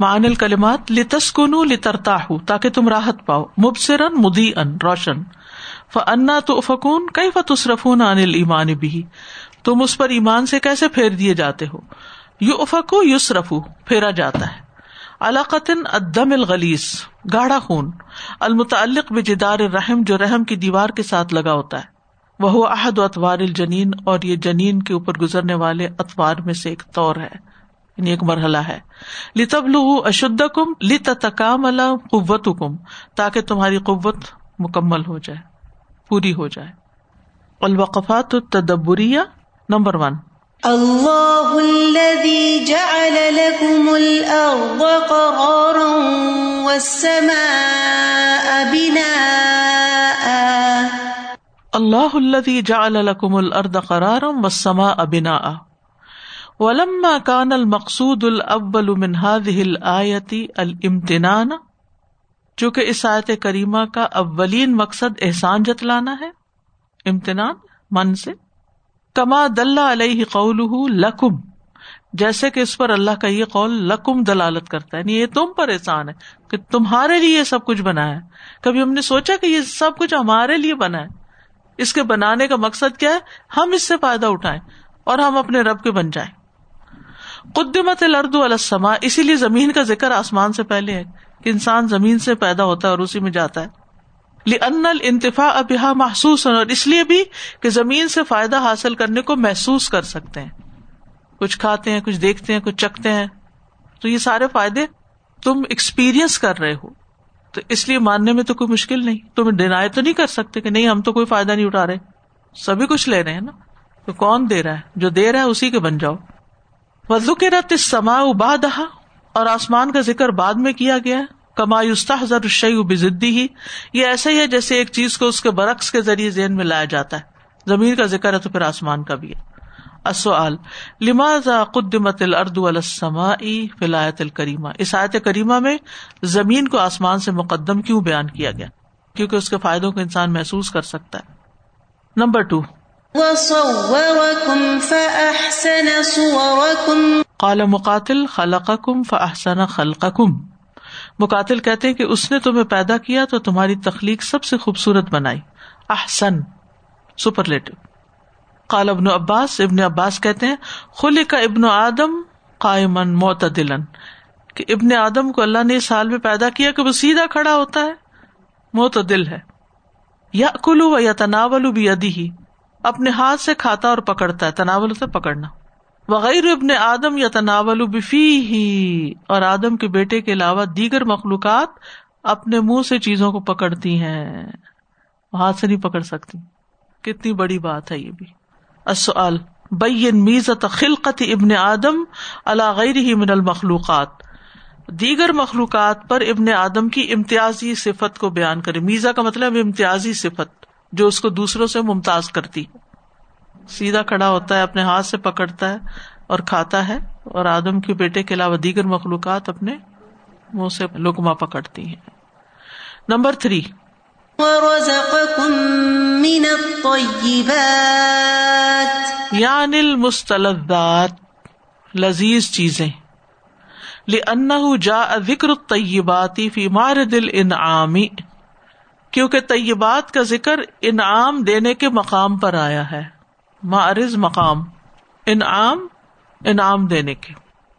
مان الکلمات لتسکن لترتا تاکہ تم راحت پاؤ۔ مبصرن مدی ان روشن۔ فنا تو فکون کئی فتصرفون عن الایمان بھی تم اس پر ایمان سے کیسے پھیر دیے جاتے ہو؟ یو افکو یوسرف پھیرا جاتا ہے۔ علاقتن ادم الغلیس گاڑا خون۔ المتعلق بجدار رحم جو رحم کی دیوار کے ساتھ لگا ہوتا ہے۔ وہ عہد و اتوار الجنین اور یہ جنین کے اوپر گزرنے والے اتوار میں سے ایک طور ہے۔ یعنی ایک مرحلہ ہے۔ لتب لو اشد کم لت تکام اللہ قوت کم تاکہ تمہاری قوت مکمل ہو جائے پوری ہو جائے۔ الوقفات التدبریہ نمبر ون۔ اللہ الذي جعل لكم الارض قرارا والسماء بناء۔ اللہ الذي جعل لكم الارض قرارا والسماء بناء۔ ولما كان المقصود الاول من هذه الايه الامتنان چونکہ اس آیت کریمہ کا اولین مقصد احسان جتلانا ہے، امتنان، من سے، کما دلہ علیہ قول لکم، جیسے کہ اس پر اللہ کا یہ قول لکم دلالت کرتا ہے یعنی یہ تم پر احسان ہے کہ تمہارے لیے یہ سب کچھ بنا ہے۔ کبھی ہم نے سوچا کہ یہ سب کچھ ہمارے لیے بنا ہے۔ اس کے بنانے کا مقصد کیا ہے؟ ہم اس سے فائدہ اٹھائیں اور ہم اپنے رب کے بن جائیں۔ قدمت لرد السما اسی لیے زمین کا ذکر آسمان سے پہلے ہے کہ انسان زمین سے پیدا ہوتا ہے اور اسی میں جاتا ہے۔ ان انتفا ابہا محسوس، اور اس لیے بھی کہ زمین سے فائدہ حاصل کرنے کو محسوس کر سکتے ہیں۔ کچھ کھاتے ہیں، کچھ دیکھتے ہیں، کچھ چکھتے ہیں۔ تو یہ سارے فائدے تم ایکسپیرئنس کر رہے ہو۔ تو اس لیے ماننے میں تو کوئی مشکل نہیں۔ تم ڈینائی تو نہیں کر سکتے کہ نہیں، ہم تو کوئی فائدہ نہیں اٹھا رہے۔ سبھی کچھ لے رہے ہیں نا۔ تو کون دے رہا ہے؟ جو دے رہا ہے اسی کے بن جاؤ۔ وزو کے سما اباد اور آسمان کا ذکر بعد میں کیا گیا کما یوستر شعی بزدی ہی یہ ایسا ہی ہے جیسے ایک چیز کو اس کے برعکس کے ذریعے ذہن میں لایا جاتا ہے۔ زمین کا ذکر ہے تو پھر آسمان کا بھی ہے۔ لماذا قدمت الارض السماء فلایت الکریمہ؟ اس آیت کریمہ میں زمین کو آسمان سے مقدم کیوں بیان کیا گیا؟ کیونکہ اس کے فائدوں کو انسان محسوس کر سکتا ہے۔ نمبر ٹو قال مقاتل، خلقکم فاحسن خلقکم. مقاتل کہتے ہیں کہ اس نے تمہیں پیدا کیا تو تمہاری تخلیق سب سے خوبصورت بنائی. احسن سپر لیٹو کال ابن عباس ابن عباس کہتے ہیں خلی کا ابن آدم قائمن معتدل کہ ابن آدم کو اللہ نے اس سال میں پیدا کیا کہ وہ سیدھا کھڑا ہوتا ہے، معتدل ہے. یا کلو و یا تناول بھی ادی ہی اپنے ہاتھ سے کھاتا اور پکڑتا ہے، تناول سے پکڑنا۔ وغیر ابن آدم یا تناول بفی ہی اور آدم کے بیٹے کے علاوہ دیگر مخلوقات اپنے منہ سے چیزوں کو پکڑتی ہیں۔ ہاتھ سے نہیں پکڑ سکتی۔ کتنی بڑی بات ہے یہ بھی۔ اصل بین میزت خلقت ابن آدم اللہ غیر ہی من المخلوقات۔ دیگر مخلوقات پر ابن آدم کی امتیازی صفت کو بیان کرے میزا کا مطلب امتیازی صفت۔ جو اس کو دوسروں سے ممتاز کرتی سیدھا کھڑا ہوتا ہے اپنے ہاتھ سے پکڑتا ہے اور کھاتا ہے اور آدم کے بیٹے کے علاوہ دیگر مخلوقات اپنے منہ سے لکما پکڑتی ہیں۔ Number three. یعنی المستلزات لذیذ چیزیں۔ لن جا ذکر طیباتی فی مار دل انعامی کیونکہ طیبات کا ذکر انعام دینے کے مقام پر آیا ہے۔ معرض مقام، انعام انعام دینے کے۔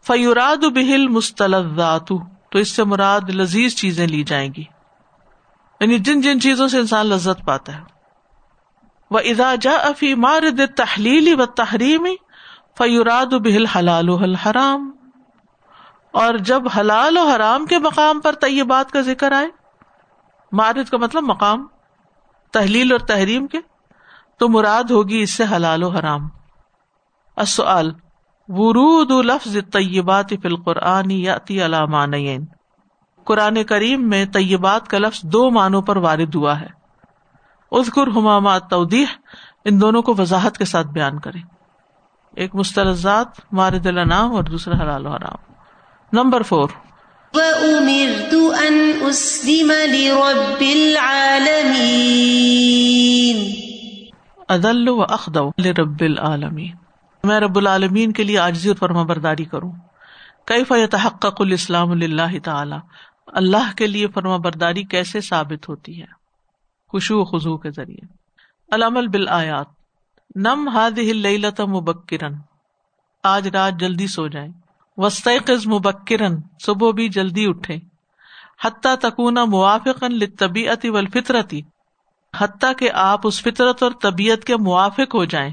فیوراد بہل مستلزات تو اس سے مراد لذیذ چیزیں لی جائیں گی۔ یعنی جن جن چیزوں سے انسان لذت پاتا ہے۔ وہ ادا افی مارد تحلیل و تحریمی فیوراد بہل حلال و حرام اور جب حلال و حرام کے مقام پر طیبات کا ذکر آئے مارد کا مطلب مقام، تحلیل اور تحریم کے، تو مراد ہوگی اس سے حلال و حرام۔ اصل ورود لفظ طیبات فی القرآن یاتی علام قرآن کریم میں طیبات کا لفظ دو معنوں پر وارد ہوا ہے۔ اذکر حمامات تودیح ان دونوں کو وضاحت کے ساتھ بیان کرے ایک مستلزات مارد النام اور دوسرا حلال و حرام۔ نمبر فور وَأُمِرْتُ أَنْ أُسْلِمَ لِرَبِّ الْعَالَمِينَ ادل و اخدو رب العالمین میں رب العالمین کے لیے آجزی اور فرما برداری کروں. کئی فیتحقق الاسلام اللہ تعالی؟ اللہ کے لیے فرما برداری کیسے ثابت ہوتی ہے؟ خوشو و خزو کے ذریعے. العمل بالآیات. نم ہاد لت مبکرن. آج رات جلدی سو جائیں. وسط مبکرن صبح بھی جلدی اٹھے حتیٰ تکون موافق طبیعت و فطرتی حتیٰ کہ آپ اس فطرت اور طبیعت کے موافق ہو جائیں۔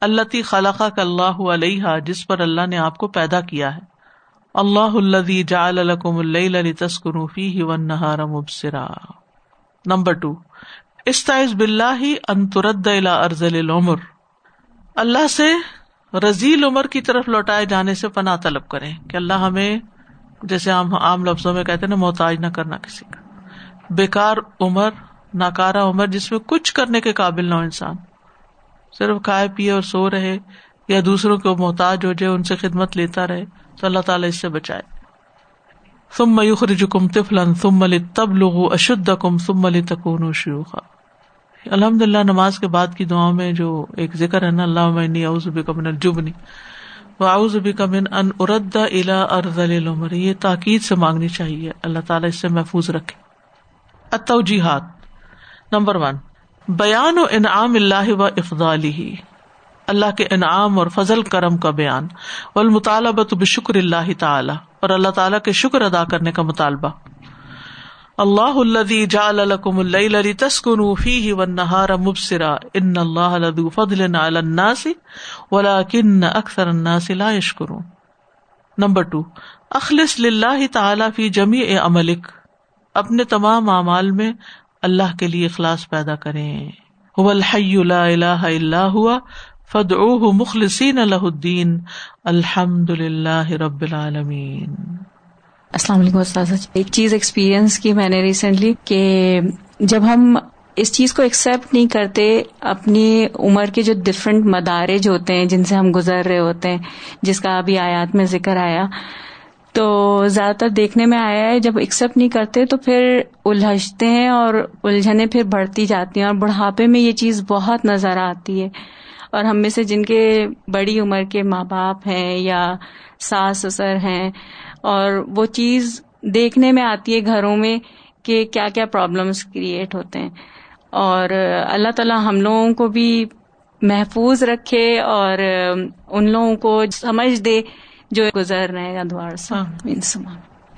اللہ خلقہ کا اللہ علیہ جس پر اللہ نے آپ کو پیدا کیا ہے۔ اللہ الدی جا الکم اللہ تسکن فی ون مبصرا۔ نمبر ٹو استائز بلّہ انترد ارزل العمر۔ اللہ سے رزیل عمر کی طرف لوٹائے جانے سے پناہ طلب کریں کہ اللہ ہمیں، جیسے عام عام لفظوں میں کہتے نا، محتاج نہ کرنا کسی کا۔ بیکار عمر ناکارا عمر، جس میں کچھ کرنے کے قابل نہ ہو انسان۔ صرف کھائے پیے اور سو رہے، یا دوسروں کو محتاج ہو جائے، ان سے خدمت لیتا رہے، تو اللہ تعالیٰ اس سے بچائے۔ تم میوخر کم تفلن تم ملی تب لوگ اشد الحمد للہ نماز کے بعد کی دعا میں جو ایک ذکر ہے نا اللہ من الجبنی واؤزبی کمن ان اردا الا ارزل العمر یہ تاکید سے مانگنی چاہیے۔ اللہ تعالیٰ اس سے محفوظ رکھے۔ اتوجیحات نمبر ون۔ بیان و انعام اللہ و افضالی اللہ کے انعام اور فضل کرم کا بیان۔ و المطالبہ بشکر اللہ تعالی۔ اور اللہ تعالیٰ کے شکر ادا کرنے کا مطالبہ۔ اللہ الذي جعل لكم الليل لتسكنوا فيه والنهار مبصرا ان الله لذو فضل على الناس ولكن اكثر الناس لا يشكرون نمبر 2 اخلص لله تعالی فی جميع عملک۔ اپنے تمام اعمال میں اللہ کے لیے اخلاص پیدا کریں۔ هو الحي لا اله الا هو فدعوه مخلصين له الدين الحمد لله رب العالمين السلام علیکم استاذ ایک چیز ایکسپیرئنس کی میں نے ریسنٹلی کہ جب ہم اس چیز کو ایکسپٹ نہیں کرتے، اپنی عمر کے جو ڈفرینٹ مدارج ہوتے ہیں، جن سے ہم گزر رہے ہوتے ہیں، جس کا ابھی آیات میں ذکر آیا، تو زیادہ تر دیکھنے میں آیا ہے، جب ایکسپٹ نہیں کرتے تو پھر الجھتے ہیں اور الجھنیں پھر بڑھتی جاتی ہیں اور بڑھاپے میں یہ چیز بہت نظر آتی ہے۔ اور ہم میں سے جن کے بڑی عمر کے ماں باپ ہیں یا ساس سسر ہیں اور وہ چیز دیکھنے میں آتی ہے گھروں میں کہ کیا کیا پرابلمس کریٹ ہوتے ہیں۔ اور اللہ تعالیٰ ہم لوگوں کو بھی محفوظ رکھے اور ان لوگوں کو سمجھ دے جو گزر رہے گا دوار سے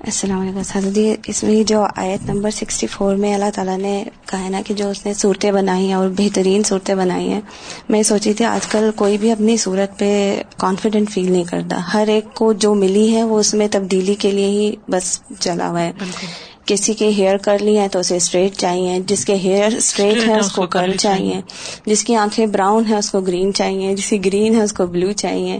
السلام علیکم جی اس میں جو آیت نمبر سکسٹی فور میں اللہ تعالیٰ نے کہا ہے نا کہ جو اس نے صورتیں بنائی ہیں اور بہترین صورتیں بنائی ہیں، میں سوچی تھی آج کل کوئی بھی اپنی صورت پہ کانفیڈنٹ فیل نہیں کرتا۔ ہر ایک کو جو ملی ہے وہ اس میں تبدیلی کے لیے ہی بس چلا ہوا ہے۔ کسی کے ہیئر کر لی ہیں تو اسے اسٹریٹ چاہیے۔ جس کے ہیئر اسٹریٹ ہے اس کو کرل چاہیے۔ جس کی آنکھیں براؤن ہے اس کو گرین چاہیے۔ جس کی گرین ہے اس کو بلو چاہیے۔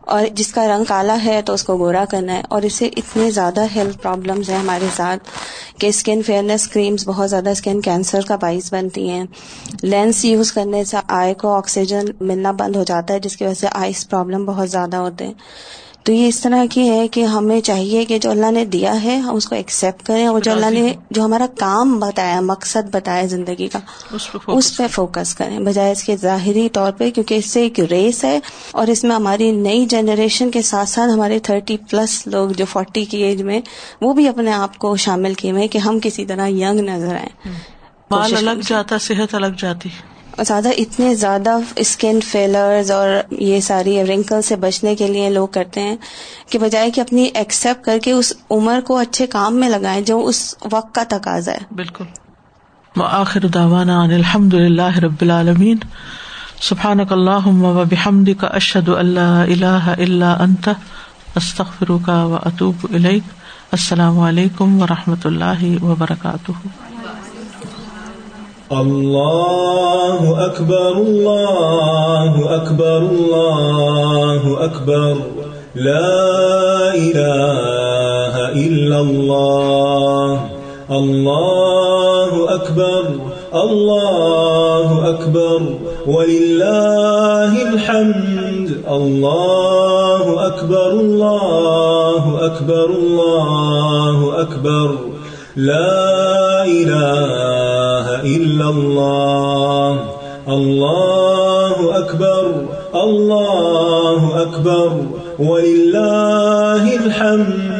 اور جس کا رنگ کالا ہے تو اس کو گورا کرنا ہے۔ اور اس سے اتنے زیادہ ہیلتھ پرابلمز ہیں ہمارے ساتھ کہ اسکن فیئرنیس کریمز بہت زیادہ اسکن کینسر کا باعث بنتی ہیں۔ لینس یوز کرنے سے آئی کو آکسیجن ملنا بند ہو جاتا ہے جس کی وجہ سے آئس پرابلم بہت زیادہ ہوتے ہیں۔ تو یہ اس طرح کی ہے کہ ہمیں چاہیے کہ جو اللہ نے دیا ہے ہم اس کو ایکسپٹ کریں اور جو اللہ نے جو ہمارا کام بتایا مقصد بتایا زندگی کا اس پہ فوکس کریں۔ بجائے اس کے ظاہری طور پہ کیونکہ اس سے ایک ریس ہے اور اس میں ہماری نئی جنریشن کے ساتھ ساتھ ہمارے تھرٹی پلس لوگ جو فورٹی کی ایج میں وہ بھی اپنے آپ کو شامل کیے ہوئے کہ ہم کسی طرح ینگ نظر آئے الگ جاتا صحت الگ جاتی۔ زیادہ اتنے زیادہ اسکن فیلرز اور یہ ساری رنکل سے بچنے کے لیے لوگ کرتے ہیں کہ بجائے کہ اپنی ایکسپٹ کر کے اس عمر کو اچھے کام میں لگائیں جو اس وقت کا تقاضا ہے۔ بالکل۔ آخر داوانا الحمد للہ رب العالمین۔ سبحان اللہ و بحمد کا اشد اللہ اللہ اللہ انت۔ استخر کا و اطوب السلام علیکم و رحمۃ اللہ وبرکاتہ۔ الله أكبر الله أكبر الله أكبر لا إله إلا الله الله أكبر الله أكبر ولله الحمد الله أكبر الله أكبر الله أكبر لا إله إلا الله. الله أكبر الله أكبر ولله الحمد